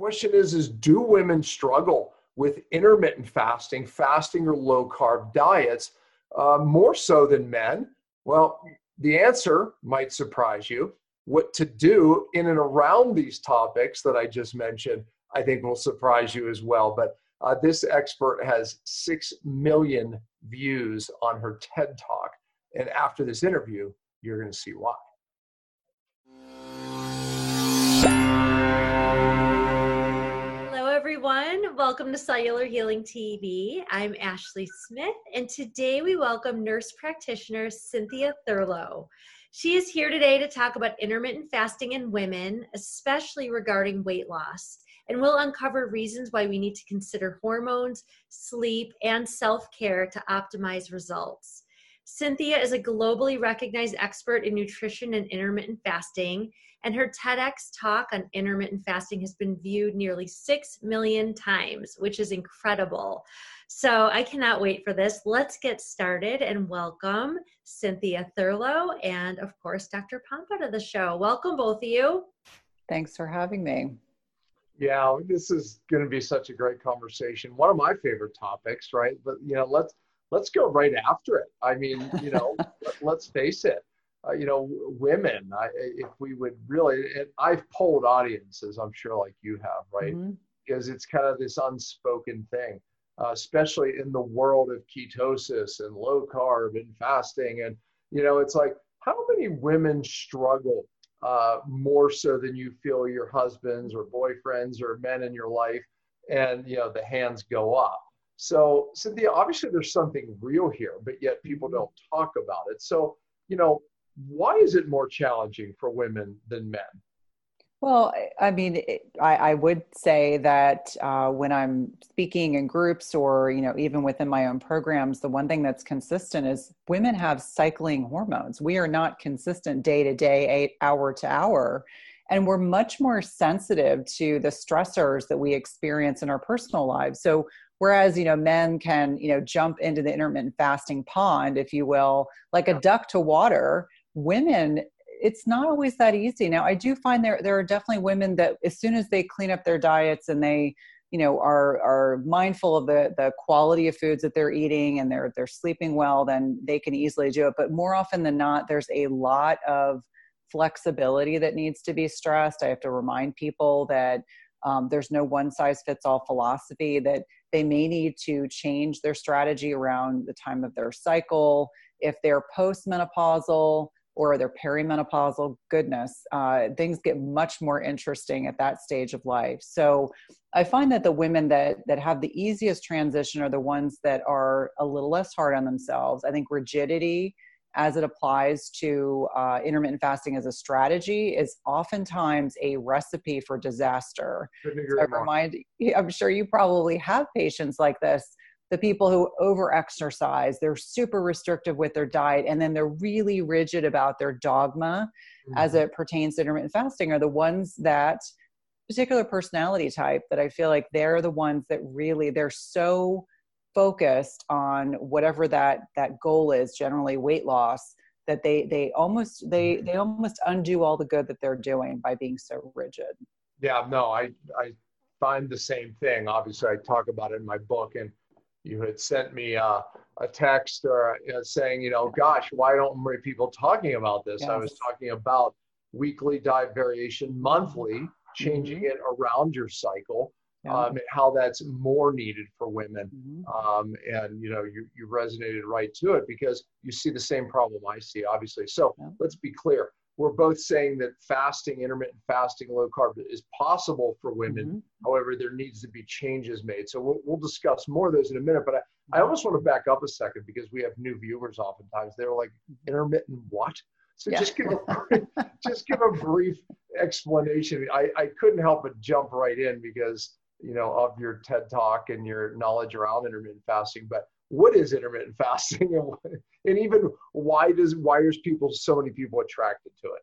question is, is do women struggle with intermittent fasting, fasting or low carb diets uh, more so than men? Well, the answer might surprise you. What to do in and around these topics that I just mentioned, I think will surprise you as well. But uh, this expert has 6 million views on her TED Talk. And after this interview, you're going to see why. Everyone. Welcome to Cellular Healing TV. I'm Ashley Smith, and today we welcome nurse practitioner Cynthia Thurlow. She is here today to talk about intermittent fasting in women, especially regarding weight loss. And we'll uncover reasons why we need to consider hormones, sleep, and self care to optimize results. Cynthia is a globally recognized expert in nutrition and intermittent fasting and her TEDx talk on intermittent fasting has been viewed nearly 6 million times, which is incredible. So I cannot wait for this. Let's get started and welcome Cynthia Thurlow and, of course, Dr. Pompa to the show. Welcome, both of you. Thanks for having me. Yeah, this is going to be such a great conversation. One of my favorite topics, right? But you know, let's let's go right after it. I mean, you know, let's face it uh, you know, women, I, if we would really, and I've polled audiences, I'm sure like you have, right? Mm-hmm. Because it's kind of this unspoken thing, uh, especially in the world of ketosis and low carb and fasting. And, you know, it's like, how many women struggle uh, more so than you feel your husbands or boyfriends or men in your life? And, you know, the hands go up. So, Cynthia, obviously there's something real here, but yet people mm-hmm. don't talk about it. So, you know, why is it more challenging for women than men? Well, I mean, it, I, I, would say that uh, when I'm speaking in groups or, you know, even within my own programs, the one thing that's consistent is women have cycling hormones. We are not consistent day to day, eight hour to hour. And we're much more sensitive to the stressors that we experience in our personal lives. So, whereas, you know, men can, you know, jump into the intermittent fasting pond, if you will, like a duck to water women it's not always that easy. Now i do find there there are definitely women that as soon as they clean up their diets and they you know are are mindful of the the quality of foods that they're eating and they're they're sleeping well then they can easily do it. But more often than not there's a lot of flexibility that needs to be stressed. I have to remind people that um, there's no one size fits all philosophy that they may need to change their strategy around the time of their cycle. If they're postmenopausal or their perimenopausal goodness, uh, things get much more interesting at that stage of life. So I find that the women that that have the easiest transition are the ones that are a little less hard on themselves. I think rigidity as it applies to uh, intermittent fasting as a strategy is oftentimes a recipe for disaster. So I remind, I'm sure you probably have patients like this the people who over exercise they're super restrictive with their diet and then they're really rigid about their dogma mm-hmm. as it pertains to intermittent fasting are the ones that particular personality type that i feel like they're the ones that really they're so focused on whatever that that goal is generally weight loss that they they almost they mm-hmm. they almost undo all the good that they're doing by being so rigid yeah no i i find the same thing obviously i talk about it in my book and you had sent me a, a text or you know, saying, you know, gosh, why don't more people talking about this? Yes. I was talking about weekly diet variation, monthly, changing mm-hmm. it around your cycle. Yeah. Um, and how that's more needed for women. Mm-hmm. Um, and you know, you, you resonated right to it because you see the same problem I see, obviously. So yeah. let's be clear we're both saying that fasting, intermittent fasting, low carb is possible for women. Mm-hmm. However, there needs to be changes made. So we'll, we'll discuss more of those in a minute. But I, I mm-hmm. almost want to back up a second because we have new viewers oftentimes. They're like, intermittent what? So yeah. just give a just give a brief explanation. I, I couldn't help but jump right in because you know of your TED talk and your knowledge around intermittent fasting. But what is intermittent fasting? And, and even why does why is people so many people attracted to it?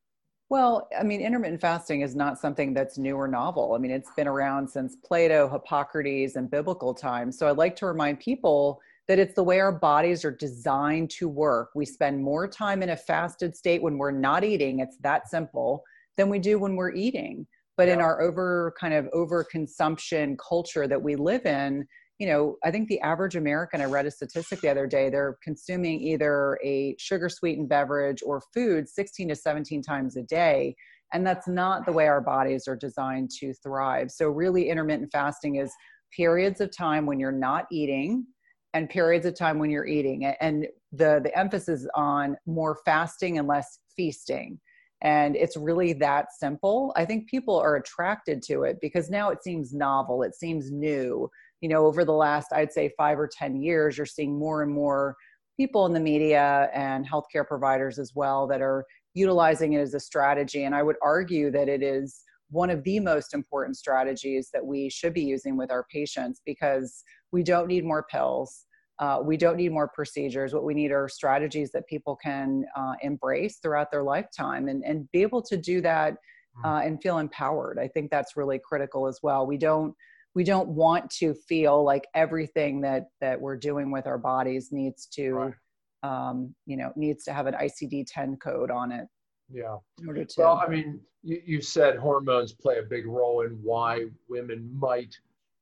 Well i mean intermittent fasting is not something that's new or novel. I mean it's been around since plato hippocrates and biblical times. So i'd like to remind people that it's the way our bodies are designed to work. We spend more time in a fasted state when we're not eating. It's that simple than we do when we're eating. But yeah. in our over kind of over consumption culture that we live in you know i think the average american i read a statistic the other day they're consuming either a sugar sweetened beverage or food 16 to 17 times a day and that's not the way our bodies are designed to thrive. So really intermittent fasting is periods of time when you're not eating and periods of time when you're eating and the the emphasis on more fasting and less feasting. And it's really that simple. I think people are attracted to it because now it seems novel it seems new you know over the last i'd say 5 or 10 years you're seeing more and more people in the media and healthcare providers as well that are utilizing it as a strategy and i would argue that it is one of the most important strategies that we should be using with our patients because we don't need more pills uh, we don't need more procedures. What we need are strategies that people can uh, embrace throughout their lifetime and, and be able to do that hmm. uh, and feel empowered. I think that's really critical as well. We don't we don't want to feel like everything that that we're doing with our bodies needs to right. um, you know needs to have an ICD-10 code on it. Yeah. Well, I mean, you, you said hormones play a big role in why women might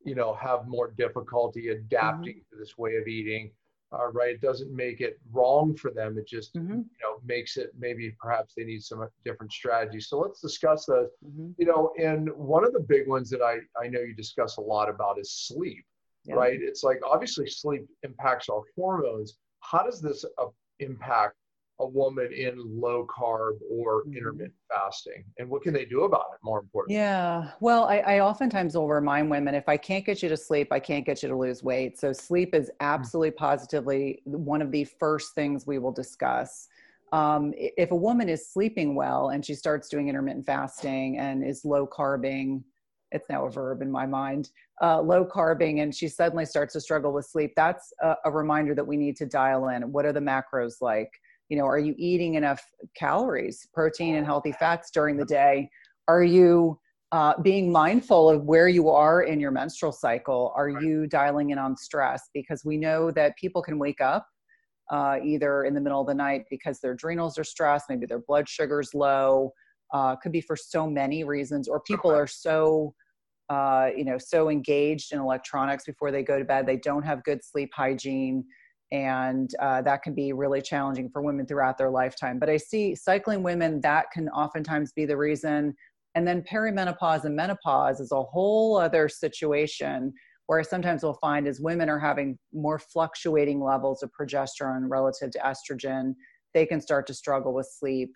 you know have more difficulty adapting mm-hmm. to this way of eating uh, right it doesn't make it wrong for them it just mm-hmm. you know makes it maybe perhaps they need some different strategies so let's discuss those mm-hmm. you know and one of the big ones that i i know you discuss a lot about is sleep yeah. right it's like obviously sleep impacts our hormones how does this uh, impact a woman in low carb or mm-hmm. intermittent fasting? And what can they do about it more importantly? Yeah. Well I, I, oftentimes will remind women if i can't get you to sleep i can't get you to lose weight. So sleep is mm. absolutely positively one of the first things we will discuss. Um, if a woman is sleeping well and she starts doing intermittent fasting and is low carbing it's now a verb in my mind uh, low carbing and she suddenly starts to struggle with sleep that's a, a reminder that we need to dial in. What are the macros like you know are you eating enough calories protein and healthy fats during the day? Are you uh, being mindful of where you are in your menstrual cycle? Are you dialing in on stress? Because we know that people can wake up uh, either in the middle of the night because their adrenals are stressed maybe their blood sugar's low uh, could be for so many reasons or people are so uh, you know so engaged in electronics before they go to bed. They don't have good sleep hygiene and uh, that can be really challenging for women throughout their lifetime. But I see cycling women that can oftentimes be the reason. And then perimenopause and menopause is a whole other situation where I sometimes will find is women are having more fluctuating levels of progesterone relative to estrogen. They can start to struggle with sleep.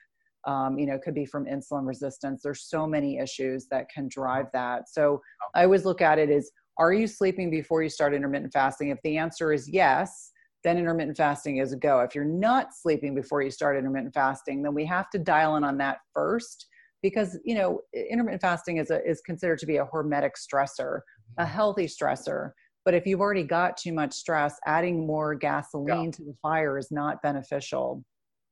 Um, you know, could be from insulin resistance. There's so many issues that can drive that. So I always look at it as are you sleeping before you start intermittent fasting? If the answer is yes, then intermittent fasting is a go. If you're not sleeping before you start intermittent fasting, then we have to dial in on that first because you know intermittent fasting is a, is considered to be a hormetic stressor, a mm-hmm. healthy stressor. But if you've already got too much stress, adding more gasoline yeah. to the fire is not beneficial.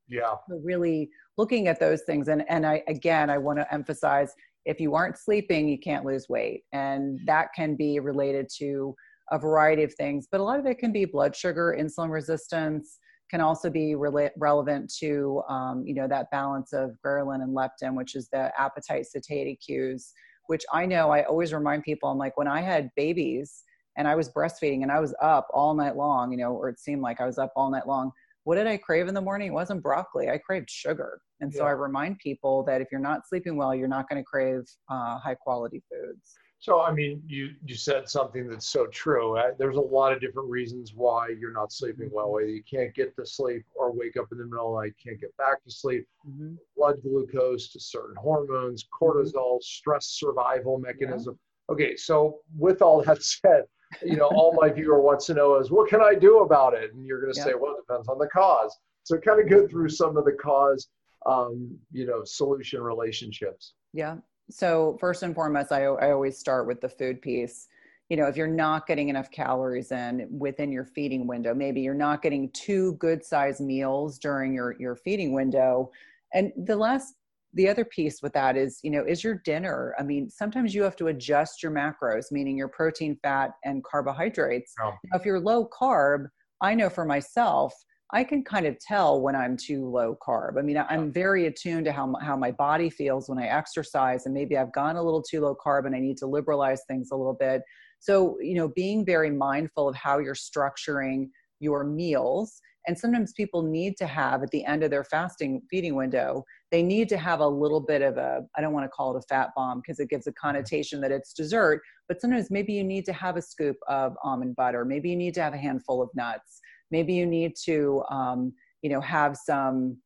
Yeah. So really looking at those things and and I again I want to emphasize if you aren't sleeping, you can't lose weight. And that can be related to a variety of things, but a lot of it can be blood sugar, insulin resistance, can also be re- relevant to um, you know that balance of ghrelin and leptin, which is the appetite satiety cues. Which I know I always remind people. I'm like when I had babies and I was breastfeeding and I was up all night long, you know, or it seemed like I was up all night long. What did I crave in the morning? It wasn't broccoli. I craved sugar. And so I remind people that if you're not sleeping well, you're not going to crave uh, high quality foods. So, I mean, you you said something that's so true. Uh, there's a lot of different reasons why you're not sleeping well. Whether you can't get to sleep or wake up in the middle of the night, can't get back to sleep. Mm-hmm. Blood glucose to certain hormones, cortisol, stress survival mechanism. Yeah. Okay, so with all that said, you know, all my viewer wants to know is what can I do about it? And you're going to yeah. say, well, it depends on the cause. So, kind of go through some of the cause, um, you know, solution relationships. Yeah so first and foremost I, I always start with the food piece. You know if you're not getting enough calories in within your feeding window maybe you're not getting two good sized meals during your your feeding window. And the last the other piece with that is you know is your dinner i mean sometimes you have to adjust your macros meaning your protein fat and carbohydrates. Oh. now, if you're low carb i know for myself I can kind of tell when I'm too low carb. I mean, I'm very attuned to how my, how my body feels when I exercise, and maybe I've gone a little too low carb, and I need to liberalize things a little bit. So, you know, being very mindful of how you're structuring your meals. And sometimes people need to have at the end of their fasting feeding window, they need to have a little bit of a, I don't want to call it a fat bomb because it gives a mm-hmm. connotation that it's dessert, but sometimes maybe you need to have a scoop of almond butter. Maybe you need to have a handful of nuts maybe you need to um, you know have some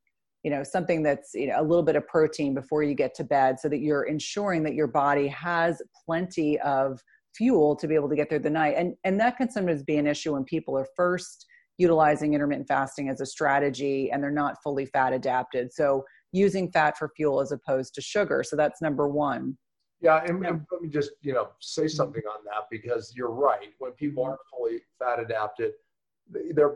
you know something that's you know a little bit of protein before you get to bed so that you're ensuring that your body has plenty of fuel to be able to get through the night. And and that can sometimes be an issue when people are first utilizing intermittent fasting as a strategy and they're not fully fat adapted. So using fat for fuel as opposed to sugar. So that's number one. Yeah and, and let me just you know say mm-hmm. something on that because you're right. When people aren't fully fat adapted they're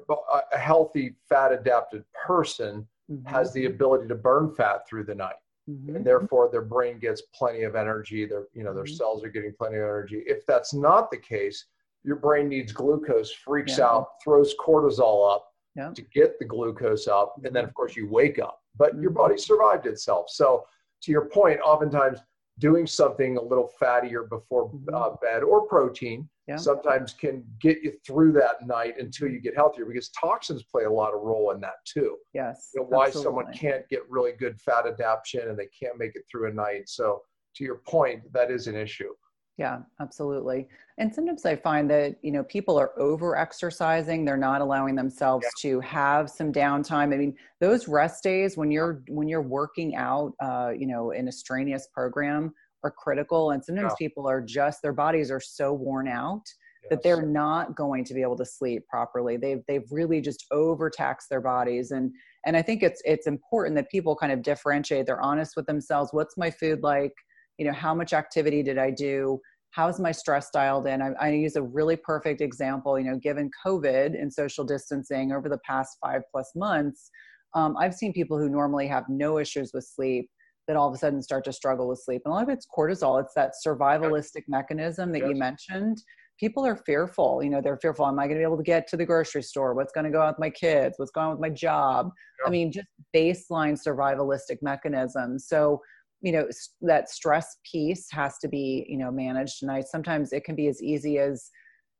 a healthy fat adapted person mm-hmm. has the ability to burn fat through the night mm-hmm. and therefore their brain gets plenty of energy their you know their mm-hmm. cells are getting plenty of energy if that's not the case your brain needs glucose freaks yeah. out throws cortisol up yeah. to get the glucose up and then of course you wake up but your mm-hmm. body survived itself so to your point oftentimes doing something a little fattier before mm-hmm. uh, bed or protein yeah. sometimes can get you through that night until you get healthier because toxins play a lot of role in that too. Yes. You know, why absolutely. someone can't get really good fat adaptation and they can't make it through a night. So to your point, that is an issue. Yeah, absolutely. And sometimes I find that, you know, people are over exercising. They're not allowing themselves yeah. to have some downtime. I mean, those rest days when you're when you're working out uh, you know, in a strenuous program, are critical and sometimes yeah. people are just their bodies are so worn out yes. that they're not going to be able to sleep properly they've they've really just overtaxed their bodies and and i think it's it's important that people kind of differentiate they're honest with themselves what's my food like you know how much activity did i do how's my stress dialed in I, I use a really perfect example you know given covid and social distancing over the past five plus months um, i've seen people who normally have no issues with sleep that all of a sudden start to struggle with sleep. And a lot of it's cortisol. It's that survivalistic mechanism that yes. you mentioned. People are fearful. You know, they're fearful. Am I going to be able to get to the grocery store? What's going to go on with my kids? What's going on with my job? I mean, just baseline survivalistic mechanisms. So, you know, that stress piece has to be, you know, managed. And I sometimes it can be as easy as,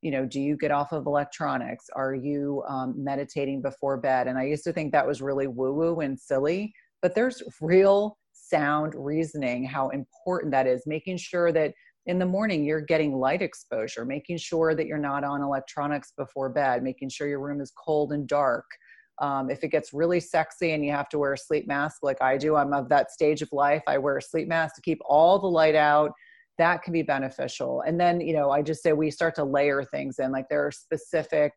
you know, do you get off of electronics? Are you um, meditating before bed? And I used to think that was really woo woo and silly, but there's real sound reasoning how important that is making sure that in the morning you're getting light exposure making sure that you're not on electronics before bed making sure your room is cold and dark um, if it gets really sexy and you have to wear a sleep mask like i do i'm of that stage of life. I wear a sleep mask to keep all the light out. That can be beneficial. And then you know i just say we start to layer things in. Like there are specific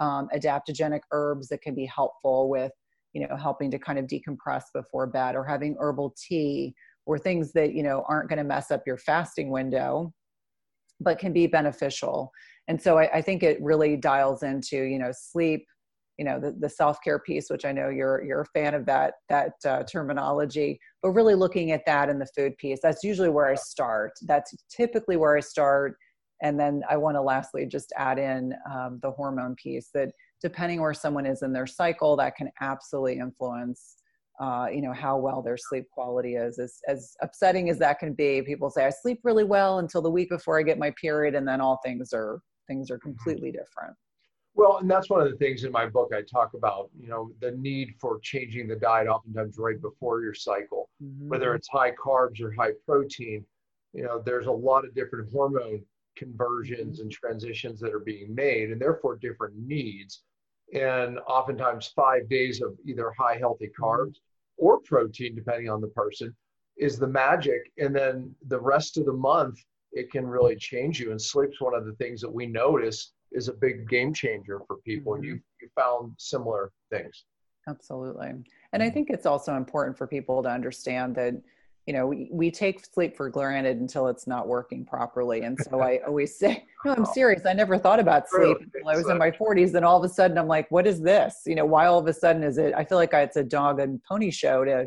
um, adaptogenic herbs that can be helpful with you know helping to kind of decompress before bed or having herbal tea or things that you know aren't going to mess up your fasting window but can be beneficial. And so I, I, think it really dials into you know sleep you know the, the self-care piece which i know you're you're a fan of that that uh, terminology but really looking at that in the food piece that's usually where i start that's typically where i start and then i want to lastly just add in um, the hormone piece that depending where someone is in their cycle, that can absolutely influence, uh, you know, how well their sleep quality is. As, as upsetting as that can be, people say, I sleep really well until the week before I get my period, and then all things are things are completely different. Well, and that's one of the things in my book I talk about, you know, the need for changing the diet oftentimes right before your cycle, mm-hmm. whether it's high carbs or high protein. You know, there's a lot of different hormone conversions mm-hmm. and transitions that are being made, and therefore different needs and oftentimes five days of either high healthy carbs or protein, depending on the person, is the magic. And then the rest of the month, it can really change you. And sleep's one of the things that we notice is a big game changer for people. Mm-hmm. You you found similar things. Absolutely. And I mm-hmm. think it's also important for people to understand that you know we, we take sleep for granted until it's not working properly and so i always say no i'm serious i never thought about sleep until i was in my 40s and all of a sudden i'm like what is this you know why all of a sudden is it i feel like it's a dog and pony show to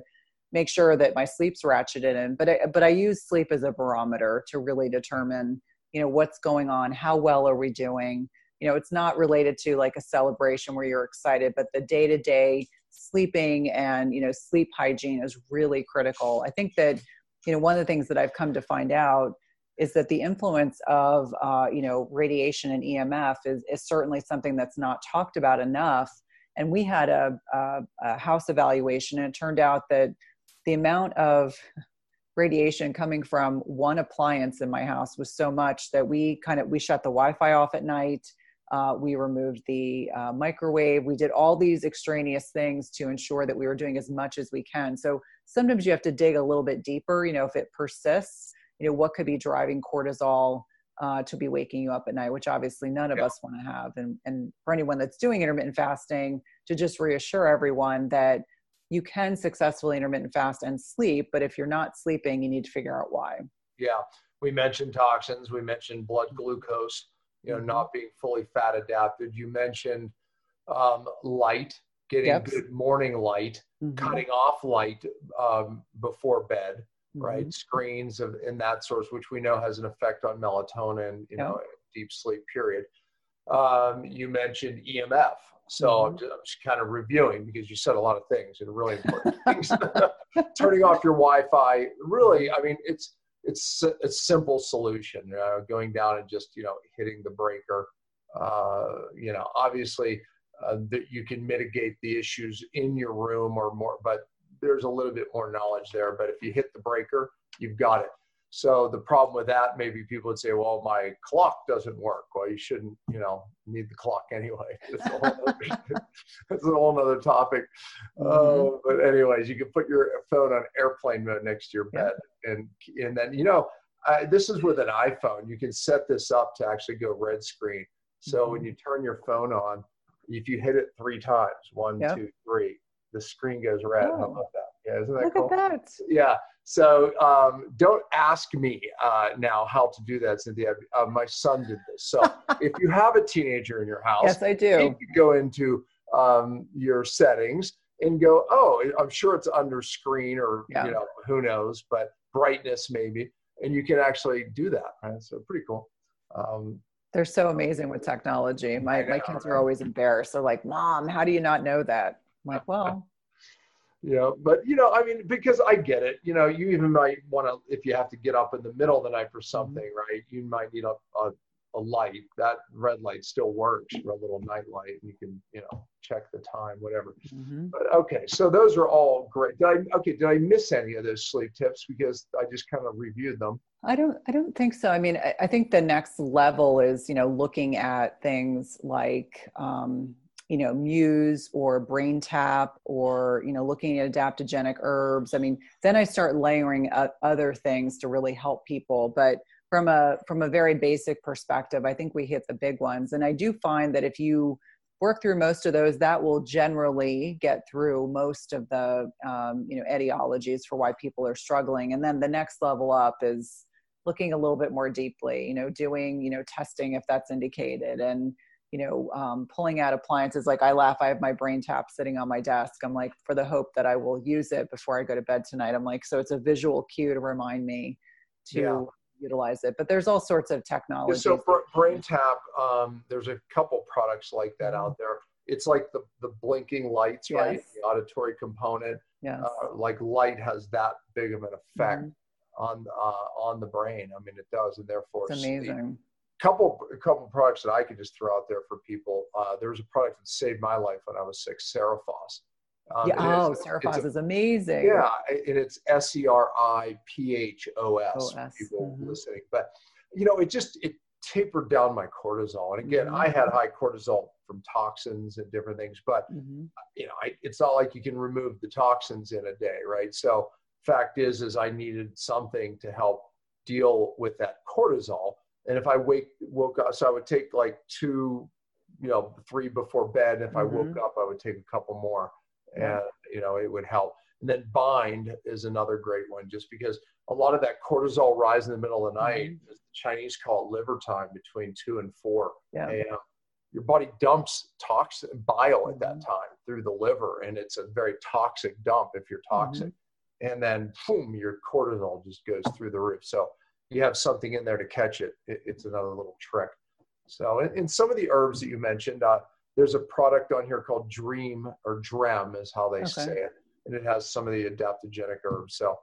make sure that my sleep's ratcheted in but I, but i use sleep as a barometer to really determine you know what's going on how well are we doing? You know it's not related to like a celebration where you're excited but the day to day sleeping and you know sleep hygiene is really critical. I think that you know one of the things that i've come to find out is that the influence of uh, you know radiation and emf is, is certainly something that's not talked about enough. And we had a, a, a house evaluation and it turned out that the amount of radiation coming from one appliance in my house was so much that we kind of we shut the wi-fi off at night. Uh, we removed the uh, microwave. We did all these extraneous things to ensure that we were doing as much as we can. So sometimes you have to dig a little bit deeper you know if it persists you know what could be driving cortisol uh, to be waking you up at night which obviously none of yeah. us want to have. And, and for anyone that's doing intermittent fasting to just reassure everyone that you can successfully intermittent fast and sleep, but if you're not sleeping, you need to figure out why. Yeah, we mentioned toxins, we mentioned blood glucose, you know, mm-hmm. not being fully fat adapted. You mentioned um, light, getting yep. good morning light, mm-hmm. cutting off light um, before bed, mm-hmm. right? Screens of in that source, which we know has an effect on melatonin, you yep. know, deep sleep period. Um, you mentioned EMF, so mm-hmm. I'm, just, I'm, just, kind of reviewing because you said a lot of things and really important things. Turning off your Wi-Fi, really, I mean, it's it's a simple solution. Going down and just you know hitting the breaker. Uh, you know, obviously uh, that you can mitigate the issues in your room or more, but there's a little bit more knowledge there. But if you hit the breaker, you've got it. So the problem with that, maybe people would say, well, my clock doesn't work. Well, you shouldn't, you know, need the clock anyway. That's a whole other, that's a whole other topic. Mm-hmm. Uh, but anyways, you can put your phone on airplane mode next to your bed. Yeah. And, and then, you know, I, this is with an iPhone. You can set this up to actually go red screen. So mm-hmm. when you turn your phone on, if you hit it three times, one, two, three, the screen goes red. Oh. How about that? Yeah, isn't that Look cool? at that. Yeah. So um, don't ask me uh, now how to do that, Cynthia. Uh, my son did this. So if you have a teenager in your house, yes, I do. You go into um, your settings and go, oh, I'm sure it's under screen or yeah. you know who knows, but brightness maybe, and you can actually do that. Right? So pretty cool. Um, They're so amazing with technology. My my kids are always embarrassed. They're like, "Mom, how do you not know that?" I'm like, "Well." You know but you know i mean because i get it you know you even might want to if you have to get up in the middle of the night for something mm-hmm. right you might need a, a, a, light that red light still works for a little night light and you can you know check the time whatever mm-hmm. but okay so those are all great did i okay did i miss any of those sleep tips because i just kind of reviewed them I don't I don't think so. I mean, I, I, think the next level is, you know, looking at things like um, you know muse or brain tap or you know looking at adaptogenic herbs. I mean then i start layering other things to really help people. But from a from a very basic perspective i think we hit the big ones. And i do find that if you work through most of those that will generally get through most of the um, you know etiologies for why people are struggling. And then the next level up is looking a little bit more deeply you know doing you know testing if that's indicated. And you know, um, pulling out appliances. Like I laugh, I have my brain tap sitting on my desk. I'm like, for the hope that I will use it before I go to bed tonight. I'm like, so it's a visual cue to remind me to yeah. utilize it. But there's all sorts of technology. So brain tap, um, there's a couple products like that out there. It's like the, the blinking lights, yes. right? The auditory component. Yes. Uh, like light has that big of an effect mm-hmm. on uh, on the brain. I mean, it does, and therefore it's amazing. Sleep couple a couple products that I could just throw out there for people. Uh, there was a product that saved my life when I was sick, Seriphos. Um, yeah, oh, Seriphos is amazing. Yeah, and it's S E R I P H O S. People mm-hmm. listening, but you know, it just it tapered down my cortisol. And again, mm-hmm. I had high cortisol from toxins and different things, but mm-hmm. you know, I, it's not like you can remove the toxins in a day, right? So, fact is, is I needed something to help deal with that cortisol and if I wake woke up, so I would take like two, you know, three before bed. And if mm-hmm. I woke mm-hmm. up, I would take a couple more, and you know, it would help. And then bind is another great one, just because a lot of that cortisol rise in the middle of the night. Mm-hmm. The Chinese call it liver time between two and four yeah. a.m. Your body dumps toxin bile at that mm-hmm. time through the liver, and it's a very toxic dump if you're toxic. Mm-hmm. And then, boom, your cortisol just goes through the roof. So you have something in there to catch it, it it's another little trick. So, in, some of the herbs that you mentioned, uh, there's a product on here called Dream or Drem, is how they Okay. say it, and it has some of the adaptogenic herbs. So,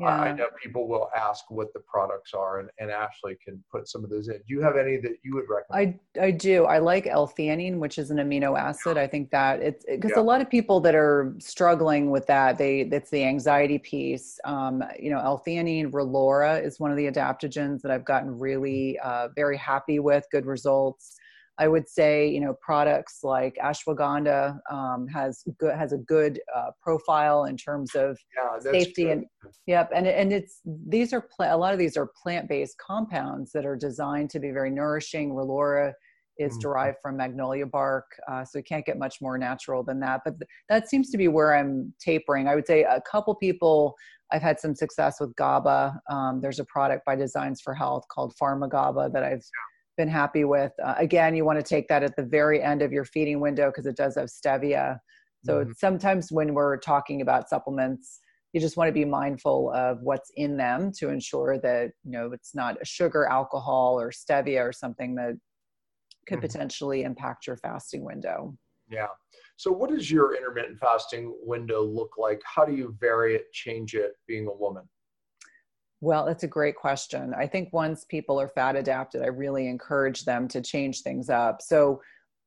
I, I know people will ask what the products are, and, and Ashley can put some of those in. Do you have any that you would recommend? I I do. I like L-theanine, which is an amino acid. I think that it's because Yeah. a lot of people that are struggling with that, they it's the anxiety piece. Um, you know, L-theanine, Relora is one of the adaptogens that I've gotten really uh, very happy with, good results. I would say, you know, products like ashwagandha um, has good has a good uh, profile in terms of yeah, safety and Yep, and and it's these are pla- a lot of these are plant-based compounds that are designed to be very nourishing. Relora is Mhm. derived from magnolia bark, uh, so you can't get much more natural than that. But th- that seems to be where I'm tapering. I would say a couple people I've had some success with GABA. Um, there's a product by Designs for Health called Pharma GABA that I've been happy with. Uh, again, you want to take that at the very end of your feeding window because it does have stevia. So Mhm. sometimes when we're talking about supplements, you just want to be mindful of what's in them to ensure that you know it's not a sugar, alcohol, or stevia or something that could Mhm. potentially impact your fasting window. Yeah. So, what does your intermittent fasting window look like? How do you vary it, change it, being a woman? Well, that's a great question. I think once people are fat adapted, I really encourage them to change things up. So,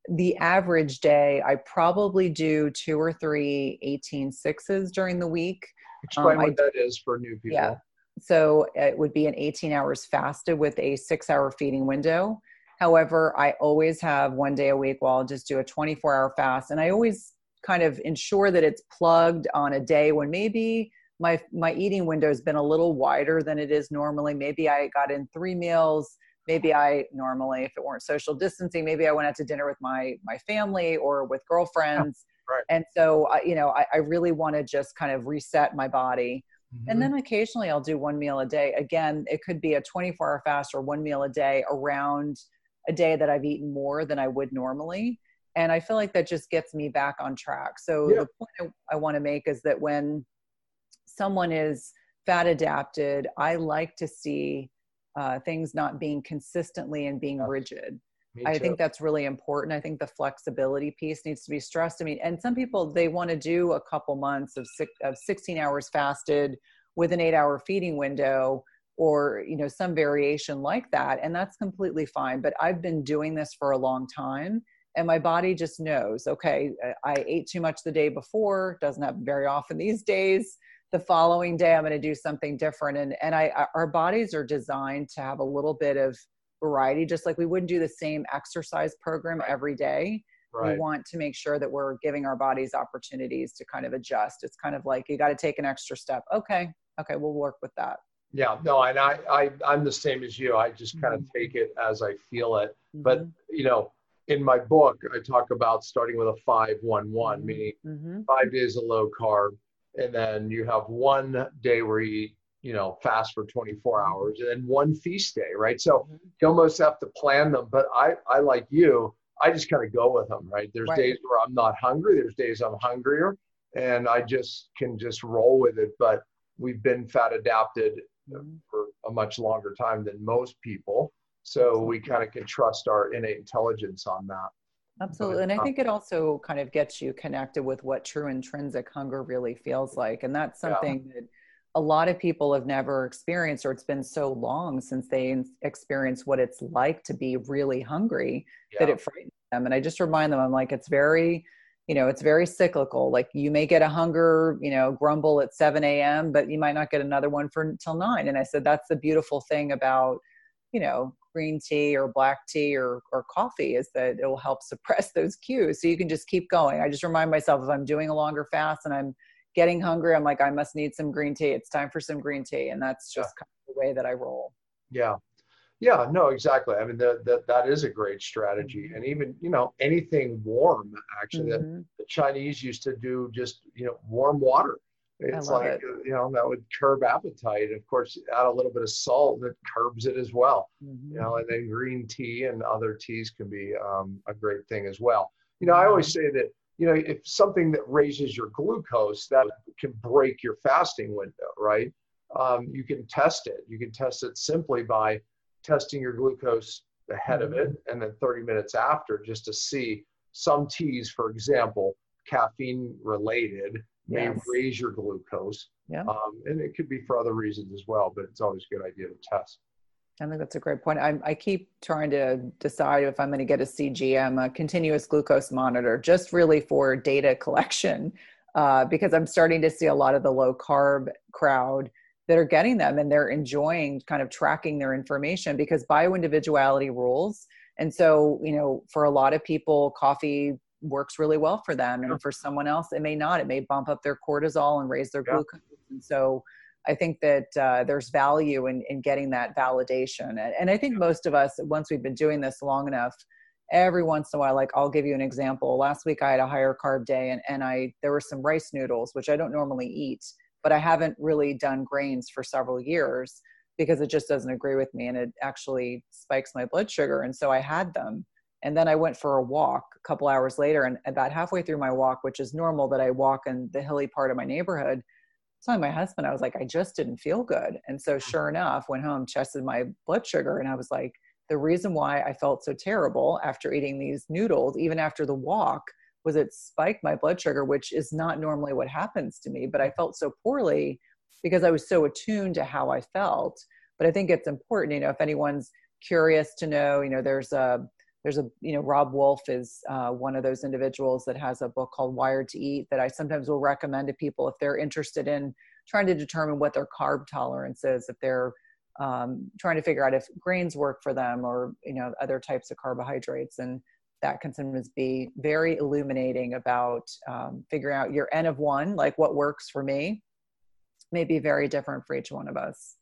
the average day, I probably do two or three 18 sixes during the week. Explain Um, I what that is for new people. Yeah. So it would be an 18 hours fasted with a six hour feeding window. However, I always have one day a week where I'll just do a 24 hour fast. And I always kind of ensure that it's plugged on a day when maybe my my eating window has been a little wider than it is normally. Maybe I got in three meals. Maybe I normally, if it weren't social distancing, maybe I went out to dinner with my my family or with girlfriends. right. And so, uh, you know, I, I really want to just kind of reset my body Mhm. and then occasionally I'll do one meal a day. Again, it could be a 24 hour fast or one meal a day around a day that I've eaten more than I would normally. And I feel like that just gets me back on track. So Yeah. the point I, I want to make is that when someone is fat adapted, I like to see uh, things not being consistently and being rigid. I think that's really important. I think the flexibility piece needs to be stressed. I mean, and some people they want to do a couple months of six, of 16 hours fasted with an 8-hour feeding window or, you know, some variation like that, and that's completely fine, but I've been doing this for a long time and my body just knows, okay, I ate too much the day before, doesn't happen very often these days. The following day I'm going to do something different and and I our bodies are designed to have a little bit of variety just like we wouldn't do the same exercise program every day right. we want to make sure that we're giving our bodies opportunities to kind of adjust it's kind of like you got to take an extra step okay okay we'll work with that Yeah, no, and I, I, I'm the same as you. I just kind of Mm-hmm. take it as I feel it. But Mhm. you know, in my book, I talk about starting with a five one one, Mhm. meaning Mhm. five days of low carb, and then you have one day where you you know, fast for 24 Mm-hmm. hours, and then one feast day, right? So you almost have to plan them. But I, I like you, I just kind of go with them, right? There's Right. days where I'm not hungry. There's days I'm hungrier, and I just can just roll with it. But we've been fat adapted Mhm. for a much longer time than most people. So we kind of can trust our innate intelligence on that. Absolutely. And I think it also kind of gets you connected with what true intrinsic hunger really feels like. And that's Yeah. something that a lot of people have never experienced, or it's been so long since they experience what it's like to be really hungry that it frightens them. And I just remind them, I'm like, it's very, you know, it's very cyclical. Like you may get a hunger, you know, grumble at 7 a.m., but you might not get another one for until nine. And I said, that's the beautiful thing about, you know, green tea or black tea or, or coffee is that it will help suppress those cues. So you can just keep going. I just remind myself if I'm doing a longer fast and I'm getting hungry, I'm like, I must need some green tea. It's time for some green tea. And that's just kind of the way that I roll. Yeah. Yeah, no, exactly. I mean, that that that is a great strategy, Mhm. and even you know anything warm. Actually, that Mhm. the Chinese used to do just you know warm water. It's like it. uh, you know that would curb appetite. Of course, add a little bit of salt that curbs it as well. Mhm. You know, and then green tea and other teas can be um, a great thing as well. You know, I always say that you know if something that raises your glucose that can break your fasting window, right? Um, you can test it. You can test it simply by testing your glucose ahead of it and then 30 minutes after just to see some teas, for example, caffeine related may Yes. raise your glucose. Yeah. Um, and it could be for other reasons as well, but it's always a good idea to test. I think that's a great point. I, I keep trying to decide if I'm going to get a CGM, a continuous glucose monitor, just really for data collection, uh, because I'm starting to see a lot of the low carb crowd that are getting them and they're enjoying kind of tracking their information because bioindividuality rules. And so, you know, for a lot of people, coffee works really well for them. And for someone else, it may not. It may bump up their cortisol and raise their Yeah. glucose. And so, I think that uh, there's value in, in getting that validation. And, and I think most of us, once we've been doing this long enough, every once in a while, like I'll give you an example. Last week I had a higher carb day and, and I there were some rice noodles, which I don't normally eat, but I haven't really done grains for several years because it just doesn't agree with me and it actually spikes my blood sugar. And so I had them. And then I went for a walk a couple hours later and about halfway through my walk, which is normal that I walk in the hilly part of my neighborhood, telling my husband, I was like, I just didn't feel good. And so mm-hmm. sure enough, went home, tested my blood sugar, and I was like, the reason why I felt so terrible after eating these noodles, even after the walk, was it spiked my blood sugar, which is not normally what happens to me. But I mm-hmm. felt so poorly because I was so attuned to how I felt. But I think it's important, you know, if anyone's curious to know, you know, there's a there's a you know Robb Wolf is uh, one of those individuals that has a book called wired to eat that i sometimes will recommend to people if they're interested in trying to determine what their carb tolerance is if they're um, trying to figure out if grains work for them or you know other types of carbohydrates. And that can sometimes be very illuminating about um, figuring out your n of one like what works for me may be very different for each one of us.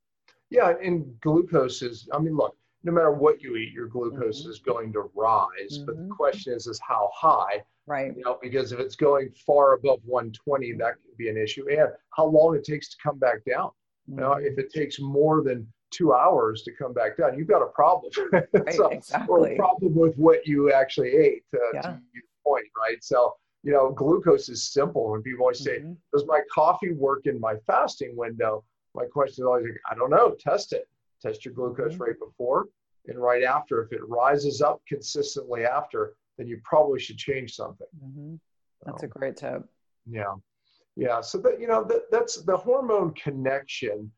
Yeah, and glucose is, I mean, look, no matter what you eat, your glucose Mhm. is going to rise. But the Mhm. question is, is how high? right You know, because if it's going far above 120, that could be an issue. And how long it takes to come back down. You know, Mm-hmm. if it takes more than two hours to come back down, you've got a problem. right So- or a problem with what you actually ate. Uh, Yeah. To your point, right? So, you know, glucose is simple. When people always say, Mhm. does my coffee work in my fasting window? My question is always, like, I don't know. Test it. Test your glucose Mhm. rate before and right after. If it rises up consistently after, then you probably should change something. Mhm. that's So, a great tip yeah, yeah. So that you know that that's the hormone connection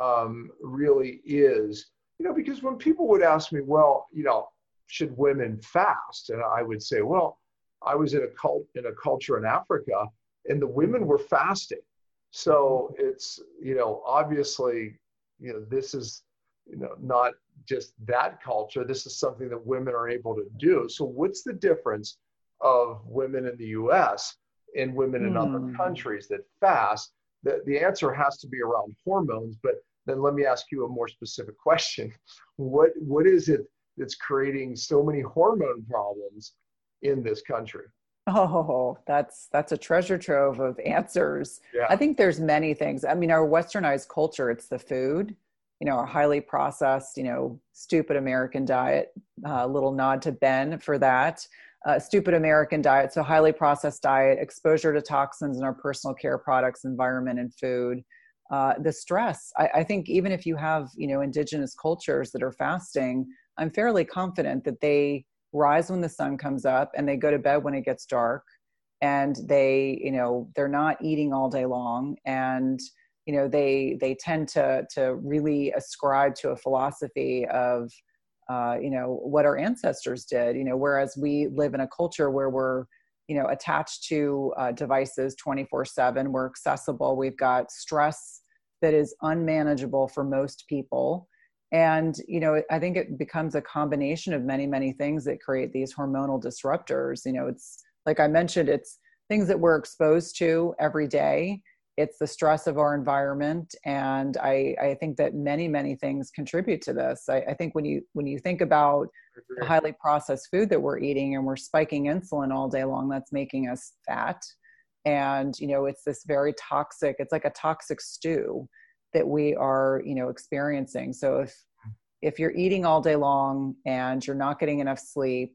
um, really is you know because when people would ask me, well, you know, should women fast? And I would say, well, I was in a cult in a culture in Africa, and the women were fasting. So it's you know obviously you know this is you know not just that culture. This is something that women are able to do. So what's the difference of women in the U.S. and women in other Hmm. countries that fast? The the answer has to be around hormones. But then let me ask you a more specific question: What what is it that's creating so many hormone problems in this country? Oh, that's that's a treasure trove of answers. Yeah. I think there's many things. I mean, our westernized culture, it's the food, you know, a highly processed, you know, stupid American diet. A little nod to Ben for that. Uh, stupid American diet, so highly processed diet, exposure to toxins in our personal care products, environment, and food. Uh, the stress. I, I think even if you have, you know, indigenous cultures that are fasting, I'm fairly confident that they rise when the sun comes up and they go to bed when it gets dark and they you know they're not eating all day long and you know they they tend to to really ascribe to a philosophy of uh, you know what our ancestors did you know whereas we live in a culture where we're you know attached to uh, devices 24 7 we're accessible we've got stress that is unmanageable for most people. And you know i think it becomes a combination of many many things that create these hormonal disruptors you know it's like i mentioned it's things that we're exposed to every day it's the stress of our environment and i i think that many many things contribute to this. I, I think when you when you think about the highly processed food that we're eating and we're spiking insulin all day long that's making us fat. And you know it's this very toxic it's like a toxic stew that we are you know experiencing. So if if you're eating all day long and you're not getting enough sleep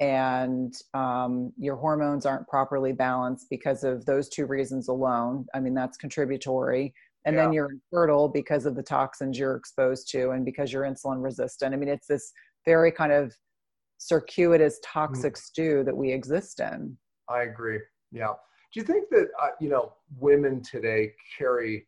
and um, your hormones aren't properly balanced because of those two reasons alone. I mean that's contributory. And then you're infertile because of the toxins you're exposed to and because you're insulin resistant. I mean it's this very kind of circuitous toxic mm. stew that we exist in. I agree. Yeah. Do you think that uh, you know women today carry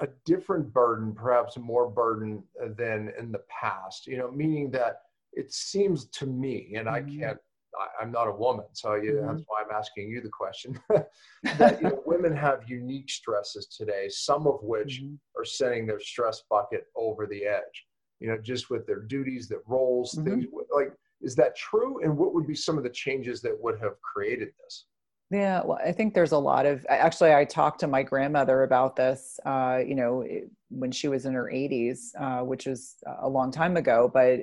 a different burden perhaps more burden than in the past? You know meaning that it seems to me and i mm-hmm. can't I, am not a woman, so you, mm-hmm. that's why I'm asking you the question. that you know, women have unique stresses today, some of which mm-hmm. are sending their stress bucket over the edge. You know, just with their duties, their roles, mm-hmm. things like. Is that true? And what would be some of the changes that would have created this? Yeah, well, I think there's a lot of. Actually, I talked to my grandmother about this. Uh, you know, when she was in her 80s, uh, which was a long time ago. But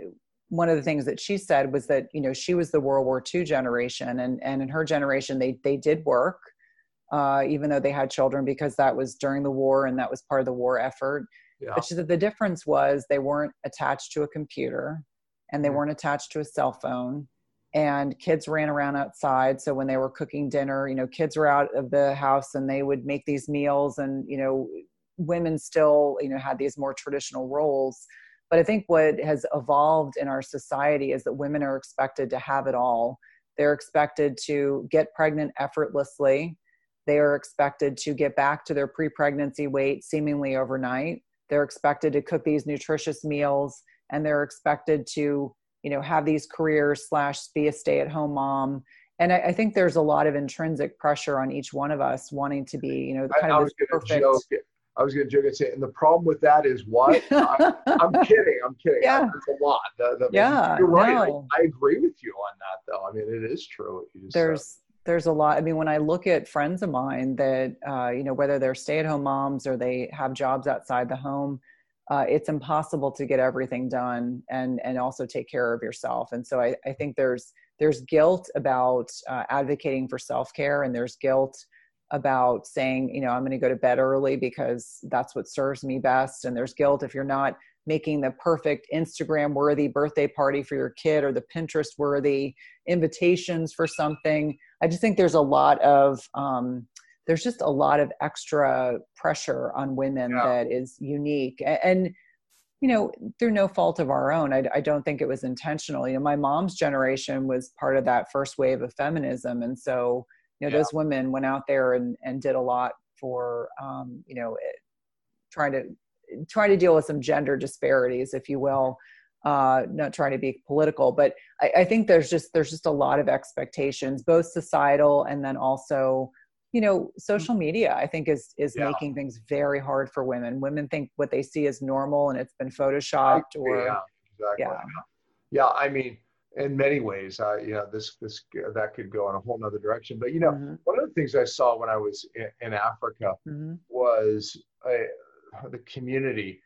one of the things that she said was that you know she was the World War II generation, and and in her generation they they did work, uh, even though they had children because that was during the war and that was part of the war effort. Yeah. But she said the difference was they weren't attached to a computer, and they mm-hmm. weren't attached to a cell phone, and kids ran around outside. So when they were cooking dinner, you know, kids were out of the house and they would make these meals, and you know, women still you know had these more traditional roles but I think what has evolved in our society is that women are expected to have it all. They're expected to get pregnant effortlessly. They are expected to get back to their pre pregnancy weight seemingly overnight. They're expected to cook these nutritious meals and they're expected to, you know, have these careers slash be a stay at home mom. And I, I, think there's a lot of intrinsic pressure on each one of us wanting to be, you know, kind I, of I perfect. Joke I was going to joke and say, and the problem with that is what? I, am kidding. I'm kidding. Yeah. It's a lot. Yeah. You're right. No. I, I, agree with you on that, though. I mean, it is true. there's, said. there's a lot. I mean, when I look at friends of mine that, uh, you know, whether they're stay at home moms or they have jobs outside the home, uh, it's impossible to get everything done and, and also take care of yourself. And so I, I think there's, there's guilt about uh, advocating for self-care and there's guilt about saying, you know, I'm going to go to bed early because that's what serves me best. And there's guilt if you're not making the perfect Instagram worthy birthday party for your kid or the Pinterest worthy invitations for something. I just think there's a lot of, um, there's just a lot of extra pressure on women yeah. that is unique. And, you know, through no fault of our own, I, I don't think it was intentional. You know, my mom's generation was part of that first wave of feminism. And so, you know yeah. those women went out there and, and did a lot for um, you know it, trying to trying to deal with some gender disparities if you will uh, not trying to be political but I, I, think there's just there's just a lot of expectations both societal and then also you know mm. social media i think is is yeah. making things very hard for women women think what they see is normal and it's been photoshopped or yeah exactly. yeah. yeah i mean in many ways, uh, you know, this this that could go in a whole nother direction. But you know, mm-hmm. one of the things I saw when I was in, in Africa mm-hmm. was uh, the community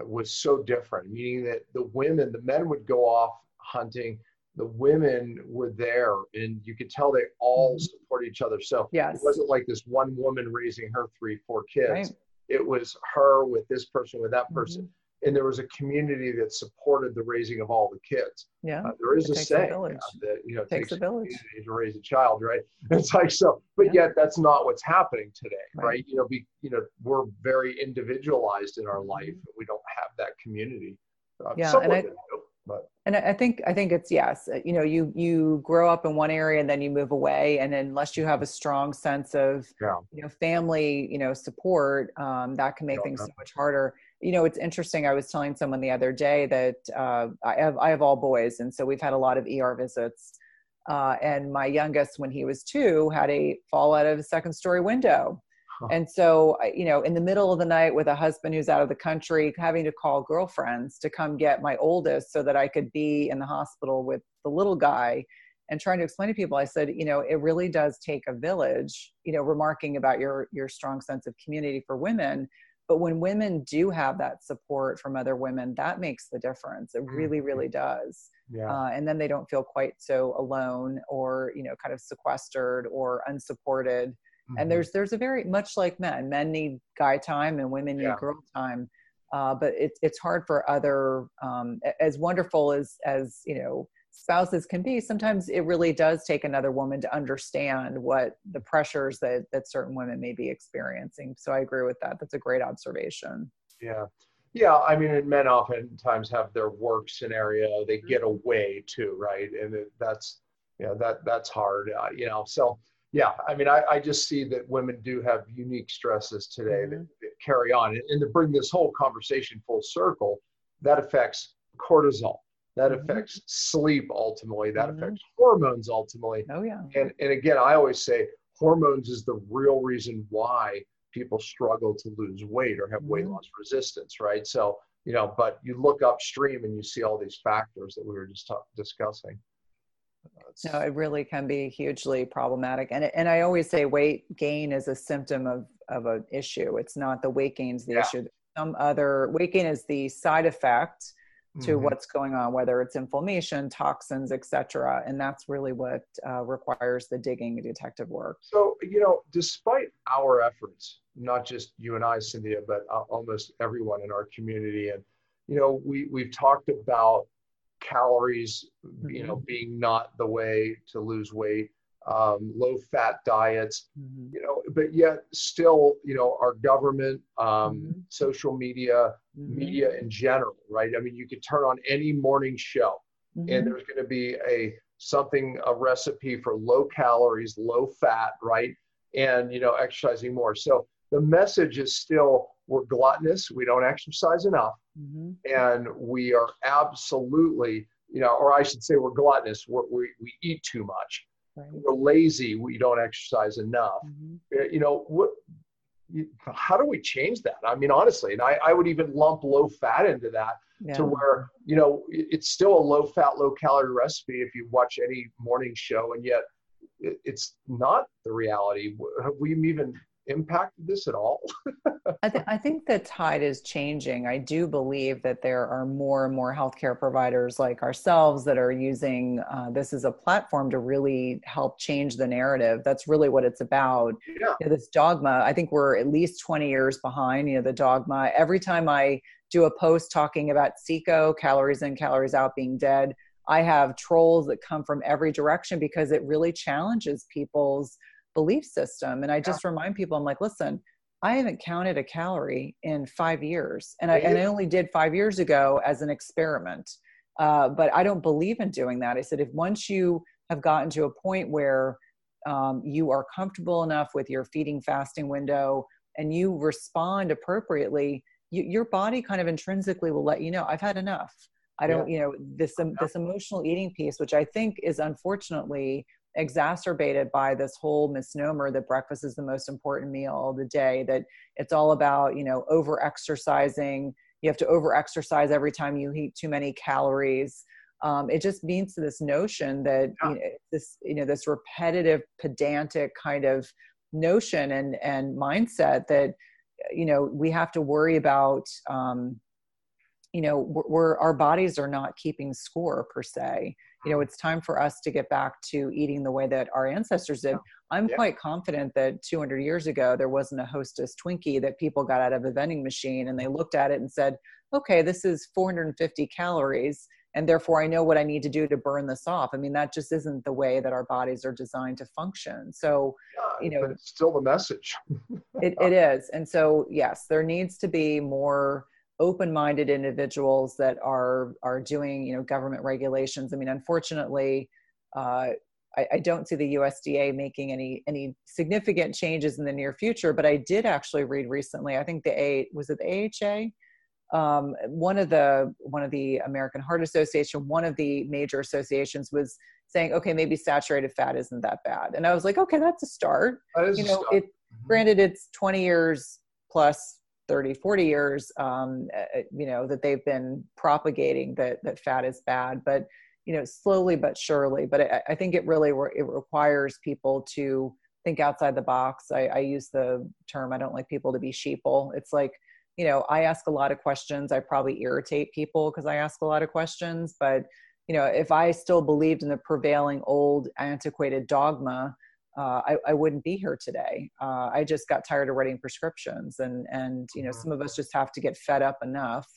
uh, was so different. Meaning that the women, the men would go off hunting, the women were there, and you could tell they all mm-hmm. support each other. So yes. it wasn't like this one woman raising her three, four kids. Right. It was her with this person, with that person. Mm-hmm and there was a community that supported the raising of all the kids. Yeah, uh, there is a saying uh, that you know it takes, takes a village to raise a child, right? It's like so, but yeah. yet that's not what's happening today, right? right? You know, be you know we're very individualized in our mm-hmm. life. We don't have that community. Uh, yeah, and I, but. and I think I think it's yes. Uh, you know, you you grow up in one area and then you move away, and unless you have a strong sense of yeah. you know family, you know support, um, that can make yeah, things so much harder you know it's interesting i was telling someone the other day that uh, i have i have all boys and so we've had a lot of er visits uh, and my youngest when he was two had a fall out of a second story window huh. and so you know in the middle of the night with a husband who's out of the country having to call girlfriends to come get my oldest so that i could be in the hospital with the little guy and trying to explain to people i said you know it really does take a village you know remarking about your your strong sense of community for women but when women do have that support from other women that makes the difference it really mm-hmm. really does yeah. Uh, and then they don't feel quite so alone or you know kind of sequestered or unsupported mm-hmm. and there's there's a very much like men men need guy time and women need yeah. girl time uh, but it's it's hard for other um, as wonderful as as you know spouses can be sometimes it really does take another woman to understand what the pressures that that certain women may be experiencing so i agree with that that's a great observation yeah Yeah, I mean, and men oftentimes have their work scenario. They get away too, right? And that's you know that that's hard. Uh, you know, so yeah, I mean, I, I just see that women do have unique stresses today mm-hmm. that, that, carry on, and, and to bring this whole conversation full circle, that affects cortisol. That mm-hmm. affects sleep ultimately. That mm-hmm. affects hormones ultimately. Oh yeah. And and again, I always say hormones is the real reason why people struggle to lose weight or have weight mm-hmm. loss resistance, right? So, you know, but you look upstream and you see all these factors that we were just talk, discussing. no, it really can be hugely problematic. And, and I always say weight gain is a symptom of, of an issue. It's not the weight gain's the yeah. issue. Some other weight gain is the side effect to mm-hmm. what's going on, whether it's inflammation, toxins, etc. And that's really what uh, requires the digging detective work. So, you know, despite our efforts, not just you and I, Cynthia, but uh, almost everyone in our community, and you know, we we've talked about calories, mm-hmm. you know, mm-hmm. being not the way to lose weight um, low fat diets, mm-hmm. you know, but yet still, you know, our government, um, mm-hmm. social media, mm-hmm. media in general, right? I mean, you could turn on any morning show and mm-hmm. there's going to be a something, a recipe for low calories, low fat, right? And, you know, exercising more. So the message is still we're gluttonous, we don't exercise enough, mm-hmm. and we are absolutely, you know, or I should say we're gluttonous, we're, we, we eat too much Right. We're lazy. We don't exercise enough. Mm-hmm. You know what? How do we change that? I mean, honestly, and I, I would even lump low fat into that yeah. to where you know it's still a low fat, low calorie recipe if you watch any morning show, and yet it's not the reality. Have we even impacted this at all? I, th- I, think the tide is changing. I do believe that there are more and more healthcare providers like ourselves that are using uh, this as a platform to really help change the narrative. That's really what it's about. Yeah. You know, this dogma, I think we're at least 20 years behind, you know, the dogma. Every time I do a post talking about CICO, calories in, calories out, being dead, I have trolls that come from every direction because it really challenges people's belief system. And I just yeah. remind people, I'm like, listen, I haven't counted a calorie in five years. And I, and I only did five years ago as an experiment. Uh, but I don't believe in doing that. I said, if once you have gotten to a point where um, you are comfortable enough with your feeding fasting window and you respond appropriately, you, your body kind of intrinsically will let you know, I've had enough. I don't, yeah. you know, this um, this emotional eating piece, which I think is unfortunately exacerbated by this whole misnomer that breakfast is the most important meal of the day that it's all about you know over exercising you have to over exercise every time you eat too many calories. Um, it just means to this notion that you know, this you know this repetitive pedantic kind of notion and and mindset that you know we have to worry about um, you know we're, we're our bodies are not keeping score per se you know it's time for us to get back to eating the way that our ancestors did. Oh, I'm yeah. quite confident that 200 years ago there wasn't a hostess twinkie that people got out of a vending machine and they looked at it and said okay this is 450 calories and therefore i know what i need to do to burn this off. I mean that just isn't the way that our bodies are designed to function. So yeah, you know it's still the message. It, it is. And so yes there needs to be more open-minded individuals that are are doing you know government regulations. I mean unfortunately uh, I, I, don't see the usda making any any significant changes in the near future but i did actually read recently i think the a was it the aha um, one of the one of the american heart association one of the major associations was saying okay maybe saturated fat isn't that bad. And i was like okay that's a start. You know it mm-hmm. granted it's 20 years plus 30 40 years um, uh, uh, you know that they've been propagating that that fat is bad but you know slowly but surely. But i, I think it really re- it requires people to think outside the box. I, I use the term i don't like people to be sheeple. It's like you know i ask a lot of questions. I probably irritate people because i ask a lot of questions. But you know if i still believed in the prevailing old antiquated dogma uh, I, I, wouldn't be here today. Uh, I just got tired of writing prescriptions, and and you know mm-hmm. some of us just have to get fed up enough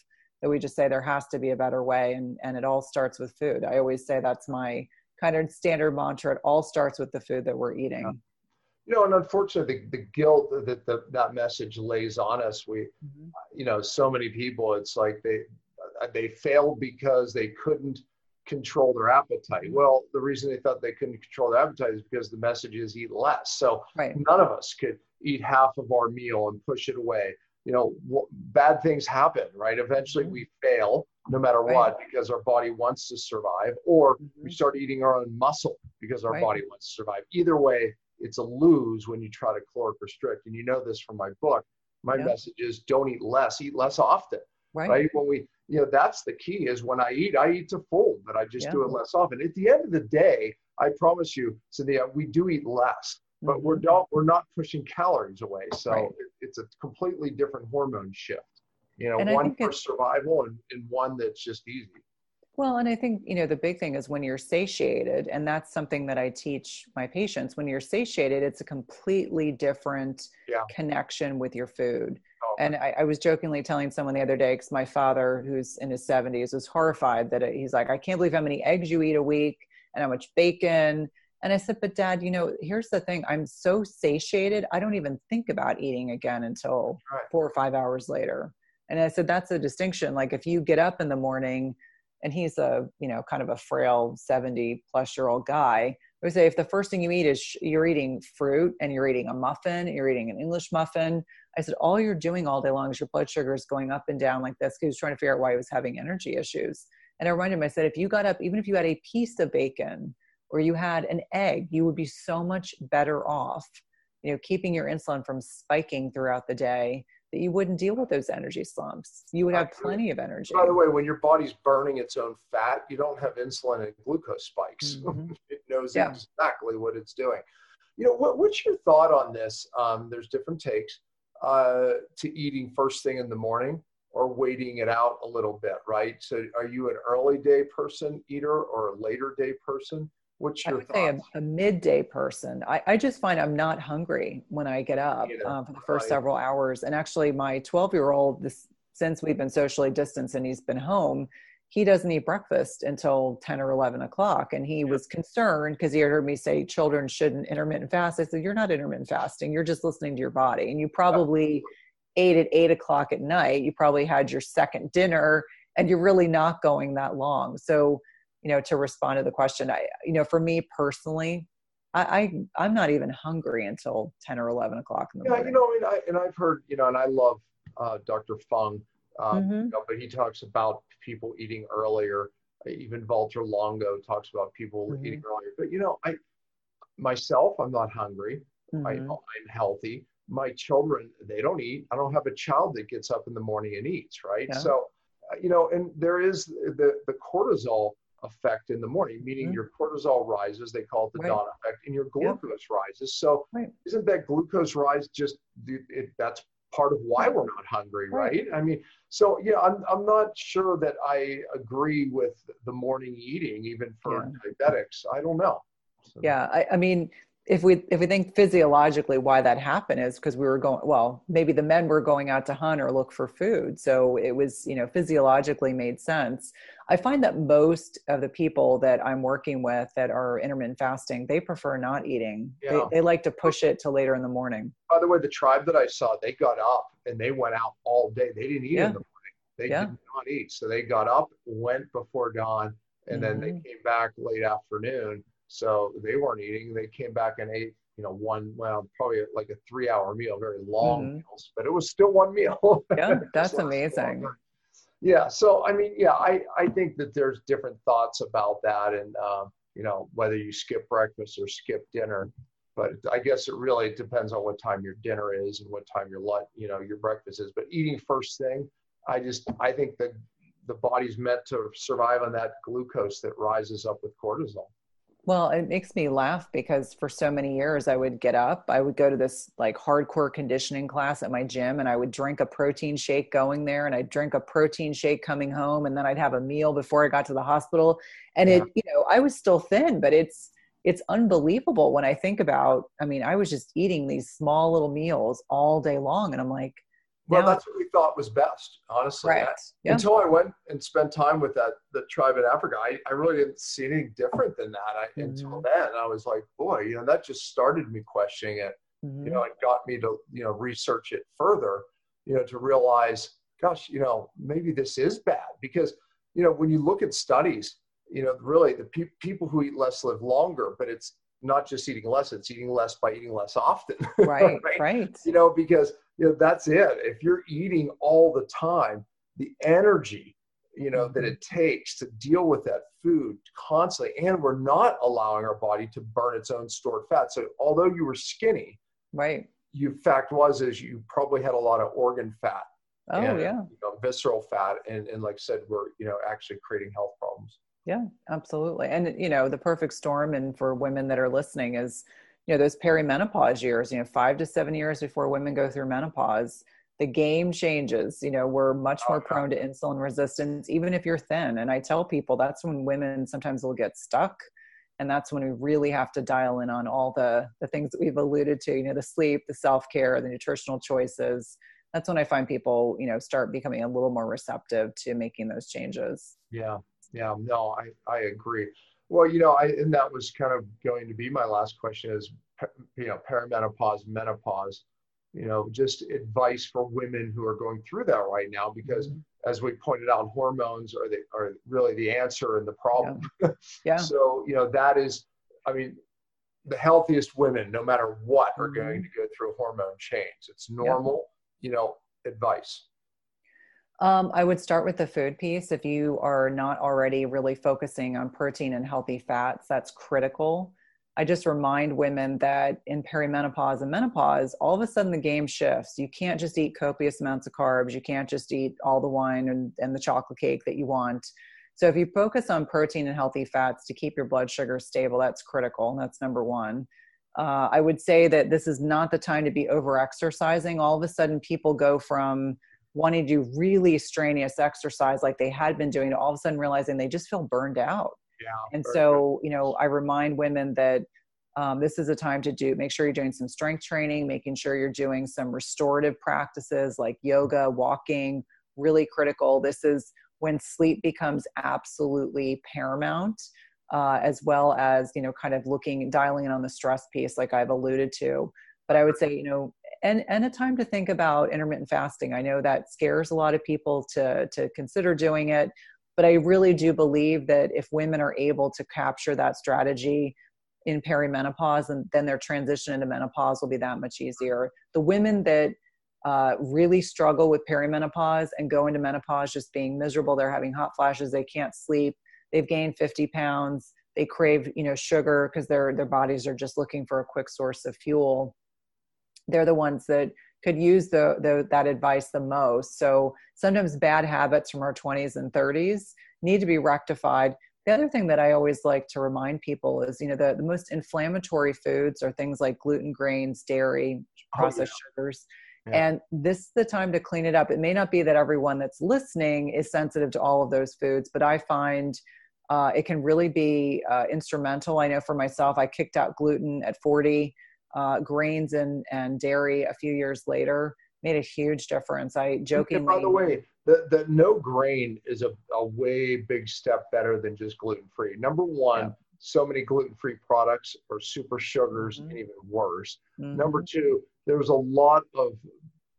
that we just say there has to be a better way, and and it all starts with food. I always say that's my kind of standard mantra. It all starts with the food that we're eating. you know, and unfortunately, the, the guilt that the, that message lays on us, we, mm-hmm. you know, so many people, it's like they they failed because they couldn't control their appetite. Well, the reason they thought they couldn't control their appetite is because the message is eat less. So right. none of us could eat half of our meal and push it away. You know, w- bad things happen, right? Eventually, mm-hmm. we fail no matter right. what because our body wants to survive, or mm-hmm. we start eating our own muscle because our right. body wants to survive. Either way, it's a lose when you try to caloric restrict. And you know this from my book. My yep. message is don't eat less, eat less often. Right. right. When we, you know, that's the key is when I eat, I eat to full, but I just do it less often. At the end of the day, I promise you, Cynthia, we do eat less, but we're mm-hmm. not we're not pushing calories away. So right. it's a completely different hormone shift. You know, and one for survival and, and one that's just easy. Well, and I think, you know, the big thing is when you're satiated, and that's something that I teach my patients. When you're satiated, it's a completely different yeah. connection with your food. And I, I, was jokingly telling someone the other day, because my father, who's in his 70s, was horrified that it, he's like, I can't believe how many eggs you eat a week and how much bacon. And I said, But dad, you know, here's the thing I'm so satiated, I don't even think about eating again until right. four or five hours later. And I said, That's a distinction. Like if you get up in the morning, and he's a you know kind of a frail 70 plus year old guy I would say if the first thing you eat is you're eating fruit and you're eating a muffin, you're eating an English muffin. I said, all you're doing all day long is your blood sugar is going up and down like this. He was trying to figure out why he was having energy issues. And I reminded him, I said, if you got up, even if you had a piece of bacon or you had an egg, you would be so much better off, you know, keeping your insulin from spiking throughout the day that you wouldn't deal with those energy slumps. You would have plenty of energy. By the way, when your body's burning its own fat, you don't have insulin and glucose spikes. Mm-hmm. it knows yeah. exactly what it's doing. You know, what, what's your thought on this? Um, there's different takes uh, to eating first thing in the morning or waiting it out a little bit, right? So, are you an early day person eater or a later day person? What's your I would thoughts? say a, a, midday person. I, I just find I'm not hungry when I get up um, for the first right. several hours. And actually, my 12 year old, this since we've been socially distanced and he's been home, he doesn't eat breakfast until 10 or 11 o'clock. And he was concerned because he heard me say children shouldn't intermittent fast. I said, You're not intermittent fasting. You're just listening to your body. And you probably ate at eight o'clock at night. You probably had your second dinner and you're really not going that long. So, you know to respond to the question i you know for me personally I, I am not even hungry until 10 or 11 o'clock in the yeah, morning. Yeah, you know, and, I, and I've heard, you know, and I love uh, Dr. Fung, um, mm-hmm. you know, but he talks about people eating earlier. Even Valter Longo talks about people mm-hmm. eating earlier. But you know, I myself, I'm not hungry. Mm-hmm. I, I'm healthy. My children, they don't eat. I don't have a child that gets up in the morning and eats. Right. Yeah. So, uh, you know, and there is the the cortisol effect in the morning, meaning mm-hmm. your cortisol rises. They call it the right. dawn effect, and your glucose yeah. rises. So, right. isn't that glucose rise just it, that's part of why we're not hungry, right? I mean, so yeah, I'm I'm not sure that I agree with the morning eating, even for yeah. diabetics. I don't know. So. Yeah, I, I mean, if we if we think physiologically why that happened is because we were going well maybe the men were going out to hunt or look for food so it was you know physiologically made sense i find that most of the people that i'm working with that are intermittent fasting they prefer not eating yeah. they, they like to push it to later in the morning by the way the tribe that i saw they got up and they went out all day they didn't eat yeah. in the morning they yeah. did not eat so they got up went before dawn and mm-hmm. then they mm-hmm. came back late afternoon so they weren't eating. They came back and ate, you know, one, well, probably like a three hour meal, very long mm-hmm. meals, but it was still one meal. Yeah, that's amazing. Yeah. So, I mean, yeah, I, I think that there's different thoughts about that. And, uh, you know, whether you skip breakfast or skip dinner, but I guess it really depends on what time your dinner is and what time your lunch, you know, your breakfast is. But eating first thing, I just, I think that the body's meant to survive on that glucose that rises up with cortisol. Well, it makes me laugh because for so many years I would get up, I would go to this like hardcore conditioning class at my gym and I would drink a protein shake going there and I'd drink a protein shake coming home and then I'd have a meal before I got to the hospital. And yeah. it, you know, I was still thin, but it's it's unbelievable when I think about I mean, I was just eating these small little meals all day long and I'm like, Well, Yeah. that's what we thought was best, honestly. Right. Yeah. Until I went and spent time with that the tribe in Africa, I, I really didn't see anything different than that. I, Until Mhm. then, I was like, boy, you know, that just started me questioning it. Mhm. You know, it got me to you know research it further. You know, to realize, gosh, you know, maybe this is bad because you know when you look at studies, you know, really the pe- people who eat less live longer, but it's not just eating less; it's eating less by eating less often. right, right. you know because you know that's it if you're eating all the time the energy you know that mm-hmm. it takes to deal with that food constantly and we're not allowing our body to burn its own stored fat so although you were skinny Right. you fact was is you probably had a lot of organ fat Oh, and, yeah. you know, visceral fat and, and like I said we're you know actually creating health problems Yeah, absolutely. And you know, the perfect storm and for women that are listening is, you know, those perimenopause years, you know, 5 to 7 years before women go through menopause, the game changes. You know, we're much oh, more Okay. prone to insulin resistance even if you're thin. And I tell people that's when women sometimes will get stuck and that's when we really have to dial in on all the the things that we've alluded to, you know, the sleep, the self-care, the nutritional choices. That's when I find people, you know, start becoming a little more receptive to making those changes. Yeah, yeah, no, I, I agree. Well, you know, I and that was kind of going to be my last question is, you know, perimenopause, menopause, you know, just advice for women who are going through that right now, because mm-hmm. as we pointed out, hormones are the are really the answer and the problem. Yeah. So, you know, that is, I mean, the healthiest women, no matter what, are mm-hmm. going to go through hormone change. It's normal, you know, advice. Um, I would start with the food piece. If you are not already really focusing on protein and healthy fats, that's critical. I just remind women that in perimenopause and menopause, all of a sudden the game shifts. You can't just eat copious amounts of carbs. You can't just eat all the wine and, and the chocolate cake that you want. So if you focus on protein and healthy fats to keep your blood sugar stable, that's critical. That's number one. Uh, I would say that this is not the time to be over exercising. All of a sudden, people go from wanting to do really strenuous exercise like they had been doing all of a sudden realizing they just feel burned out. Yeah. And so, you know, I remind women that um, this is a time to do make sure you're doing some strength training, making sure you're doing some restorative practices like yoga, walking, really critical. This is when sleep becomes absolutely paramount, uh, as well as, you know, kind of looking, dialing in on the stress piece, like I've alluded to. But I would say, you know, and, and a time to think about intermittent fasting. I know that scares a lot of people to, to consider doing it, but I really do believe that if women are able to capture that strategy in perimenopause and then their transition into menopause will be that much easier. The women that uh, really struggle with perimenopause and go into menopause just being miserable, they're having hot flashes, they can't sleep, they've gained 50 pounds, they crave, you know, sugar because their their bodies are just looking for a quick source of fuel. They're the ones that could use the, the that advice the most. So sometimes bad habits from our 20s and 30s need to be rectified. The other thing that I always like to remind people is, you know, the, the most inflammatory foods are things like gluten, grains, dairy, Oh, processed sugars. Yeah. And this is the time to clean it up. It may not be that everyone that's listening is sensitive to all of those foods, but I find uh, it can really be uh, instrumental. I know for myself, I kicked out gluten at 40, uh, grains and, and dairy a few years later made a huge difference. I jokingly. By the way, the, the no grain is a, a way big step better than just gluten free. Number one, Yeah. so many gluten free products are super sugars Mhm. and even worse. Mhm. Number two, there's a lot of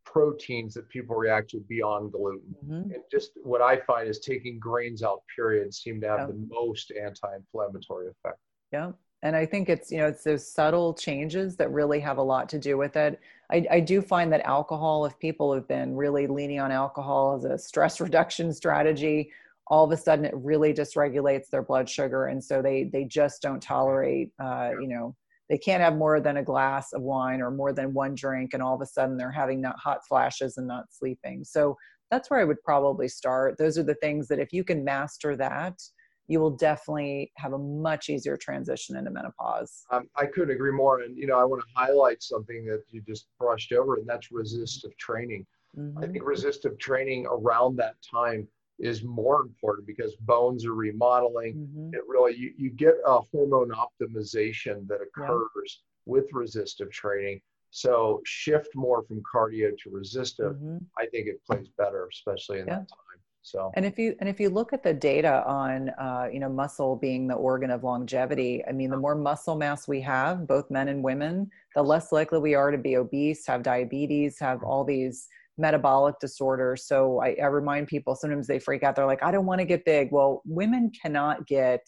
proteins that people react to beyond gluten. Mhm. And just what I find is taking grains out, period, seem to have Yeah. the most anti inflammatory effect. Yeah. And I think it's, you know, it's those subtle changes that really have a lot to do with it. I, I do find that alcohol, if people have been really leaning on alcohol as a stress reduction strategy, all of a sudden it really dysregulates their blood sugar. And so they, they just don't tolerate, uh, you know, they can't have more than a glass of wine or more than one drink. And all of a sudden they're having not hot flashes and not sleeping. So that's where I would probably start. Those are the things that if you can master that, you will definitely have a much easier transition into menopause. Um, I couldn't agree more. And, you know, I want to highlight something that you just brushed over, and that's resistive training. I Mhm. think resistive training around that time is more important because bones are remodeling. Mhm. It really you, you get a hormone optimization that occurs with resistive training So shift more from cardio to resistive. Mm-hmm. I think it plays better, especially in yeah. that time. So, and if you and if you look at the data on, uh, you know, muscle being the organ of longevity, I mean, the more muscle mass we have, both men and women, the less likely we are to be obese, have diabetes, have all these metabolic disorders. So I, I remind people sometimes they freak out. They're like, I don't want to get big. Well, women cannot get,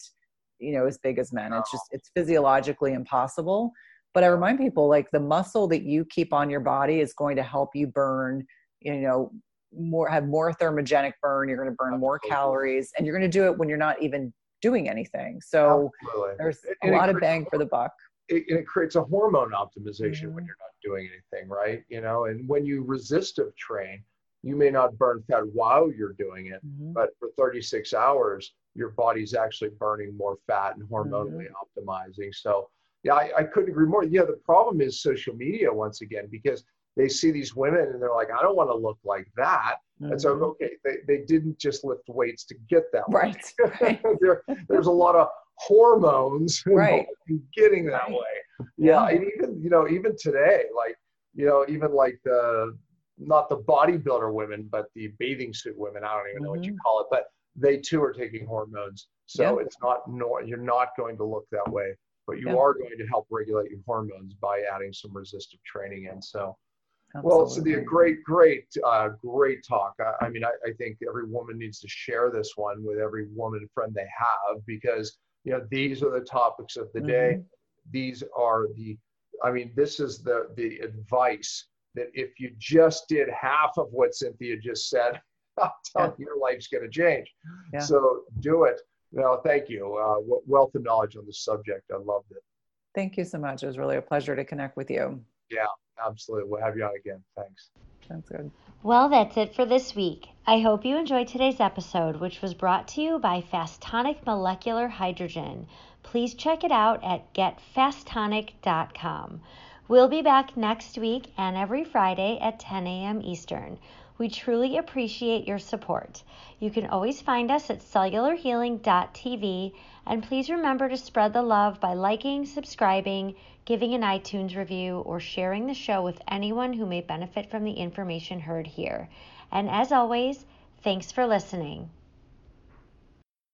you know, as big as men. It's just it's physiologically impossible. But I remind people like the muscle that you keep on your body is going to help you burn, you know, more have more thermogenic burn you're going to burn more calories and you're going to do it when you're not even doing anything so Absolutely. there's a lot of bang for the buck it, it creates a hormone optimization mm-hmm. when you're not doing anything right you know and when you resistive train you may not burn fat while you're doing it mm-hmm. but for 36 hours your body's actually burning more fat and hormonally mm-hmm. optimizing so yeah I, I couldn't agree more yeah the problem is social media once again because they see these women and they're like, I don't want to look like that. Mm-hmm. And so, mm-hmm. okay, they, they didn't just lift weights to get that right. right. there, there's a lot of hormones right. in getting that right. way. Yeah. And even, you know, even today, like, you know, even like the, not the bodybuilder women, but the bathing suit women, I don't even know mm-hmm. what you mm-hmm. call it, but they too are taking hormones. So it's not, no, you're not going to look that way, but you are going to help regulate your hormones by adding some resistive training in. So, Absolutely. Well, Cynthia, great, great, uh, great talk. I, I mean, I, I, think every woman needs to share this one with every woman friend they have because you know these are the topics of the day. Mm-hmm. These are the, I mean, this is the the advice that if you just did half of what Cynthia just said, I'm telling yeah. you, your life's going to change. Yeah. So do it. No, thank you. Uh, wealth of knowledge on this subject. I loved it. Thank you so much. It was really a pleasure to connect with you. Yeah. Absolutely. We'll have you on again. Thanks. Sounds good. Well, that's it for this week. I hope you enjoyed today's episode, which was brought to you by Fastonic Molecular Hydrogen. Please check it out at getfastonic.com. We'll be back next week and every Friday at 10 a.m. Eastern. We truly appreciate your support. You can always find us at cellularhealing.tv and please remember to spread the love by liking, subscribing, giving an iTunes review, or sharing the show with anyone who may benefit from the information heard here. And as always, thanks for listening.